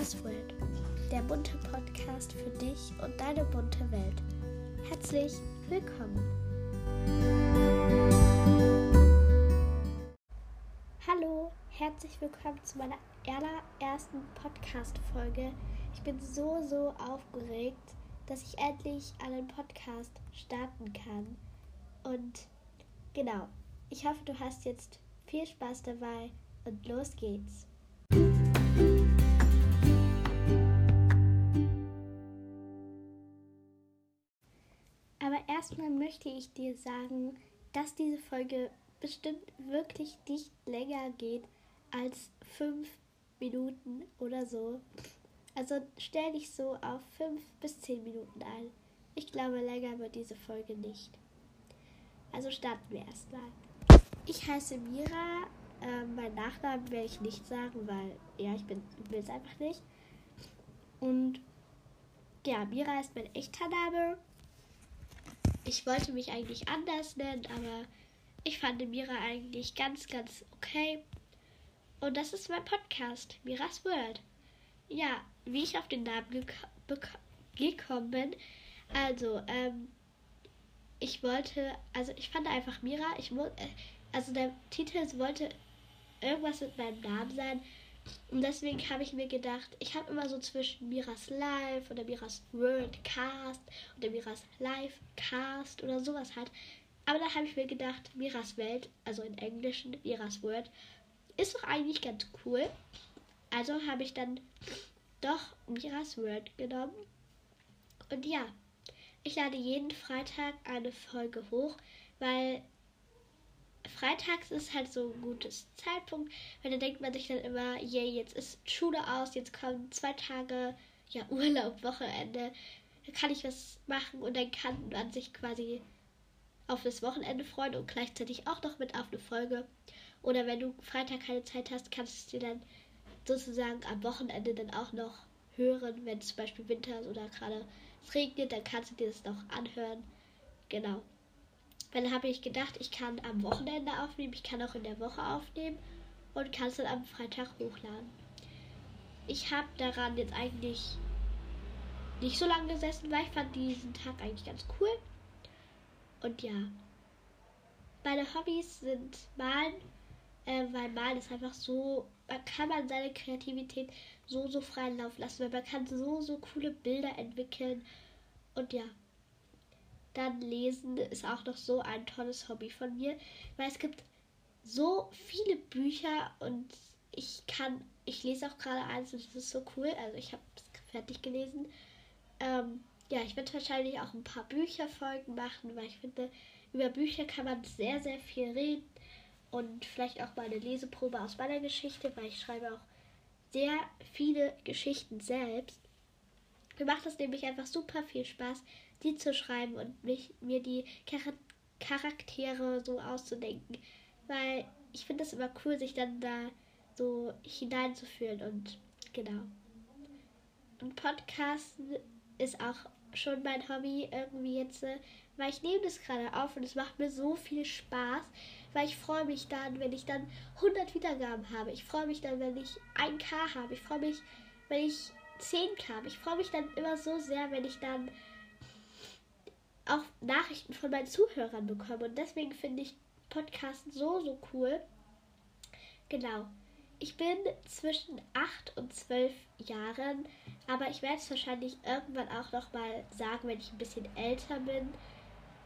Miras World, der bunte Podcast für dich und deine bunte Welt. Herzlich willkommen. Hallo, herzlich willkommen zu meiner allerersten Podcast-Folge. Ich bin so, so aufgeregt, dass ich endlich einen Podcast starten kann. Und genau, ich hoffe, du hast jetzt viel Spaß dabei und los geht's. Erstmal möchte ich dir sagen, dass diese Folge bestimmt wirklich nicht länger geht als fünf Minuten oder so. Also stell dich so auf fünf bis zehn Minuten ein. Ich glaube, länger wird diese Folge nicht. Also starten wir erstmal. Ich heiße Mira. Ähm, mein Nachnamen werde ich nicht sagen, weil ja, ich will es einfach nicht. Und ja, Mira ist mein echter Name. Ich wollte mich eigentlich anders nennen, aber ich fand Mira eigentlich ganz, ganz okay. Und das ist mein Podcast, Miras World. Ja, wie ich auf den Namen gek gekommen bin. Also, ähm, ich wollte, also ich fand einfach Mira, ich äh, also der Titel wollte irgendwas mit meinem Namen sein. Und deswegen habe ich mir gedacht, ich habe immer so zwischen Miras Live oder Miras World Cast oder Miras Live Cast oder sowas halt. Aber da habe ich mir gedacht, Miras Welt, also in Englischen Miras World, ist doch eigentlich ganz cool. Also habe ich dann doch Miras World genommen. Und ja, ich lade jeden Freitag eine Folge hoch, weil freitags ist halt so ein gutes Zeitpunkt, weil da denkt man sich dann immer, yay, jetzt ist Schule aus, jetzt kommen zwei Tage, ja, Urlaub, Wochenende, da kann ich was machen und dann kann man sich quasi auf das Wochenende freuen und gleichzeitig auch noch mit auf eine Folge. Oder wenn du Freitag keine Zeit hast, kannst du dir dann sozusagen am Wochenende dann auch noch hören, wenn zum Beispiel Winter ist oder gerade es regnet, dann kannst du dir das noch anhören. Genau. Dann habe ich gedacht, ich kann am Wochenende aufnehmen, ich kann auch in der Woche aufnehmen und kann es dann am Freitag hochladen. Ich habe daran jetzt eigentlich nicht so lange gesessen, weil ich fand diesen Tag eigentlich ganz cool. Und ja, meine Hobbys sind Malen, äh, weil Malen ist einfach so, man kann man seine Kreativität so, so freien Lauf lassen, weil man kann so, so coole Bilder entwickeln. Und ja, dann lesen ist auch noch so ein tolles Hobby von mir, weil es gibt so viele Bücher und ich kann, ich lese auch gerade eins und das ist so cool. Also ich habe es fertig gelesen. Ähm, ja, ich werde wahrscheinlich auch ein paar Bücherfolgen machen, weil ich finde, über Bücher kann man sehr, sehr viel reden und vielleicht auch mal eine Leseprobe aus meiner Geschichte, weil ich schreibe auch sehr viele Geschichten selbst. Mir macht es nämlich einfach super viel Spaß, die zu schreiben und mich, mir die Char Charaktere so auszudenken. Weil ich finde es immer cool, sich dann da so hineinzufühlen und genau. Und Podcasten ist auch schon mein Hobby irgendwie jetzt, äh, weil ich nehme das gerade auf und es macht mir so viel Spaß, weil ich freue mich dann, wenn ich dann 100 Wiedergaben habe. Ich freue mich dann, wenn ich 1K habe. Ich freue mich, wenn ich 10K habe. Ich freue mich dann immer so sehr, wenn ich dann auch Nachrichten von meinen Zuhörern bekomme. Und deswegen finde ich Podcasten so, so cool. Genau. Ich bin zwischen 8 und 12 Jahren, aber ich werde es wahrscheinlich irgendwann auch noch mal sagen, wenn ich ein bisschen älter bin.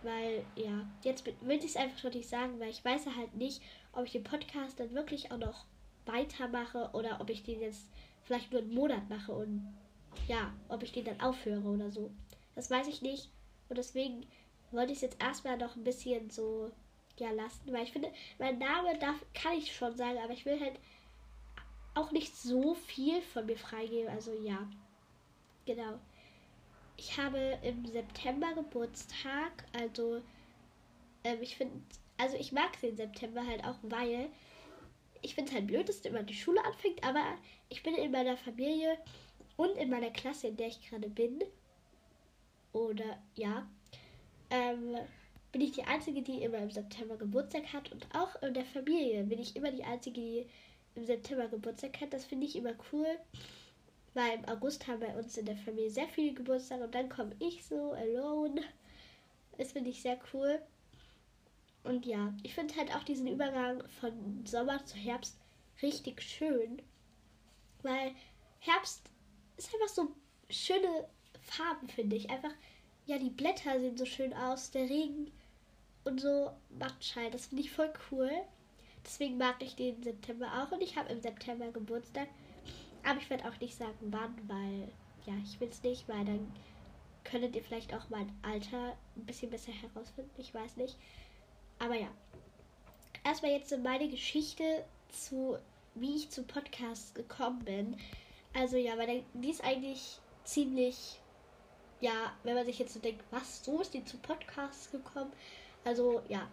Weil, ja, jetzt will ich es einfach schon nicht sagen, weil ich weiß ja halt nicht, ob ich den Podcast dann wirklich auch noch weitermache oder ob ich den jetzt vielleicht nur einen Monat mache und ja, ob ich den dann aufhöre oder so. Das weiß ich nicht. Und deswegen wollte ich es jetzt erstmal noch ein bisschen so ja lassen, weil ich finde, mein Name darf, kann ich schon sagen, aber ich will halt auch nicht so viel von mir freigeben. Also ja, genau. Ich habe im September Geburtstag, also ähm, ich finde, also ich mag den September halt auch, weil ich finde es halt blöd, dass immer die Schule anfängt, aber ich bin in meiner Familie und in meiner Klasse, in der ich gerade bin, oder ja, ähm, bin ich die Einzige, die immer im September Geburtstag hat und auch in der Familie bin ich immer die Einzige, die im September Geburtstag hat. Das finde ich immer cool. weil im August haben bei uns in der Familie sehr viele Geburtstage und dann komme ich so alone. Das finde ich sehr cool. Und ja, ich finde halt auch diesen Übergang von Sommer zu Herbst richtig schön, weil Herbst ist einfach so schöne Farben, finde ich. Einfach, ja, die Blätter sehen so schön aus, der Regen und so macht Schein. Das finde ich voll cool. Deswegen mag ich den September auch und ich habe im September Geburtstag. Aber ich werde auch nicht sagen, wann, weil, ja, ich will es nicht, weil dann könntet ihr vielleicht auch mein Alter ein bisschen besser herausfinden. Ich weiß nicht. Aber ja. Erstmal jetzt meine Geschichte zu, wie ich zu Podcasts gekommen bin. Also ja, weil die ist eigentlich ziemlich, ja, wenn man sich jetzt so denkt, was, so ist die zu Podcasts gekommen? Also ja.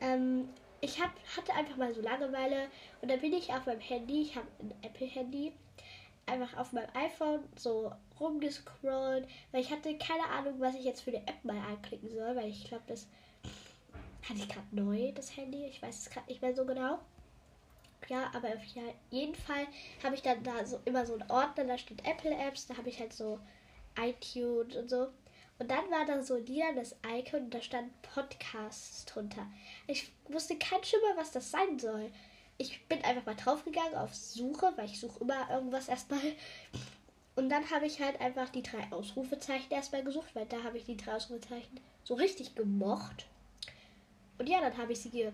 Ähm, ich hab, hatte einfach mal so Langeweile und dann bin ich auf meinem Handy, ich habe ein Apple-Handy, einfach auf meinem iPhone so rumgescrollt, weil ich hatte keine Ahnung, was ich jetzt für eine App mal anklicken soll, weil ich glaube, das hatte ich gerade neu, das Handy. Ich weiß es gerade nicht mehr so genau. Ja, aber auf jeden Fall habe ich dann da so immer so einen Ordner, da steht Apple Apps, da habe ich halt so iTunes und so. Und dann war da so ein das Icon und da stand Podcasts drunter. Ich wusste kein Schimmer, was das sein soll. Ich bin einfach mal draufgegangen auf Suche, weil ich suche immer irgendwas erstmal. Und dann habe ich halt einfach die drei Ausrufezeichen erstmal gesucht, weil da habe ich die drei Ausrufezeichen so richtig gemocht. Und ja, dann habe ich sie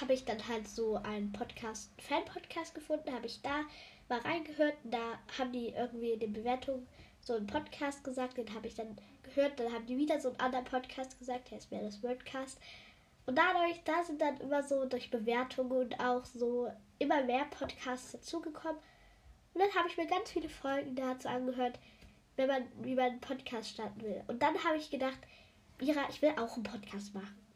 habe ich dann halt so einen Podcast, Fan-Podcast gefunden, habe ich da mal reingehört. Da haben die irgendwie in den Bewertungen so einen Podcast gesagt, den habe ich dann gehört. Dann haben die wieder so einen anderen Podcast gesagt, der ist mehr das Wordcast. Und dadurch, da sind dann immer so durch Bewertungen und auch so immer mehr Podcasts dazugekommen. Und dann habe ich mir ganz viele Folgen dazu angehört, wenn man, wie man einen Podcast starten will. Und dann habe ich gedacht, Mira, ich will auch einen Podcast machen.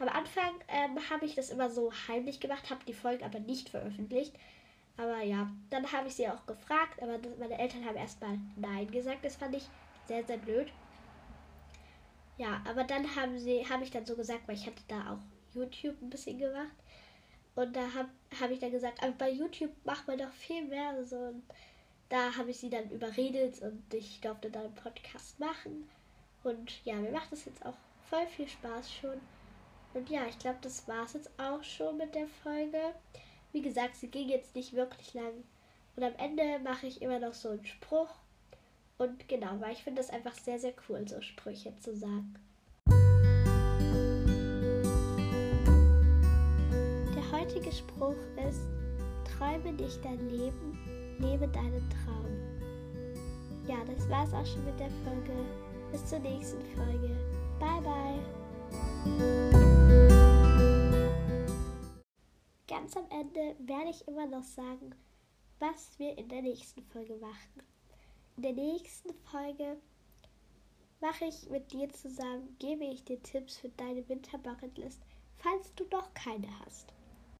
Am Anfang ähm, habe ich das immer so heimlich gemacht, habe die Folgen aber nicht veröffentlicht. Aber ja, dann habe ich sie auch gefragt, aber meine Eltern haben erstmal Nein gesagt. Das fand ich sehr, sehr blöd. Ja, aber dann haben sie, habe ich dann so gesagt, weil ich hatte da auch YouTube ein bisschen gemacht. Und da habe hab ich dann gesagt, aber bei YouTube macht man doch viel mehr. So. Und da habe ich sie dann überredet und ich durfte dann einen Podcast machen. Und ja, mir macht das jetzt auch voll viel Spaß schon. Und ja, ich glaube, das war es jetzt auch schon mit der Folge. Wie gesagt, sie ging jetzt nicht wirklich lang. Und am Ende mache ich immer noch so einen Spruch. Und genau, weil ich finde das einfach sehr, sehr cool, so Sprüche zu sagen. Der heutige Spruch ist, träume nicht dein Leben, lebe deinen Traum. Ja, das war es auch schon mit der Folge. Bis zur nächsten Folge. Bye, bye. Ganz am Ende werde ich immer noch sagen, was wir in der nächsten Folge machen. In der nächsten Folge mache ich mit dir zusammen, gebe ich dir Tipps für deine Winterbucketlist, falls du noch keine hast.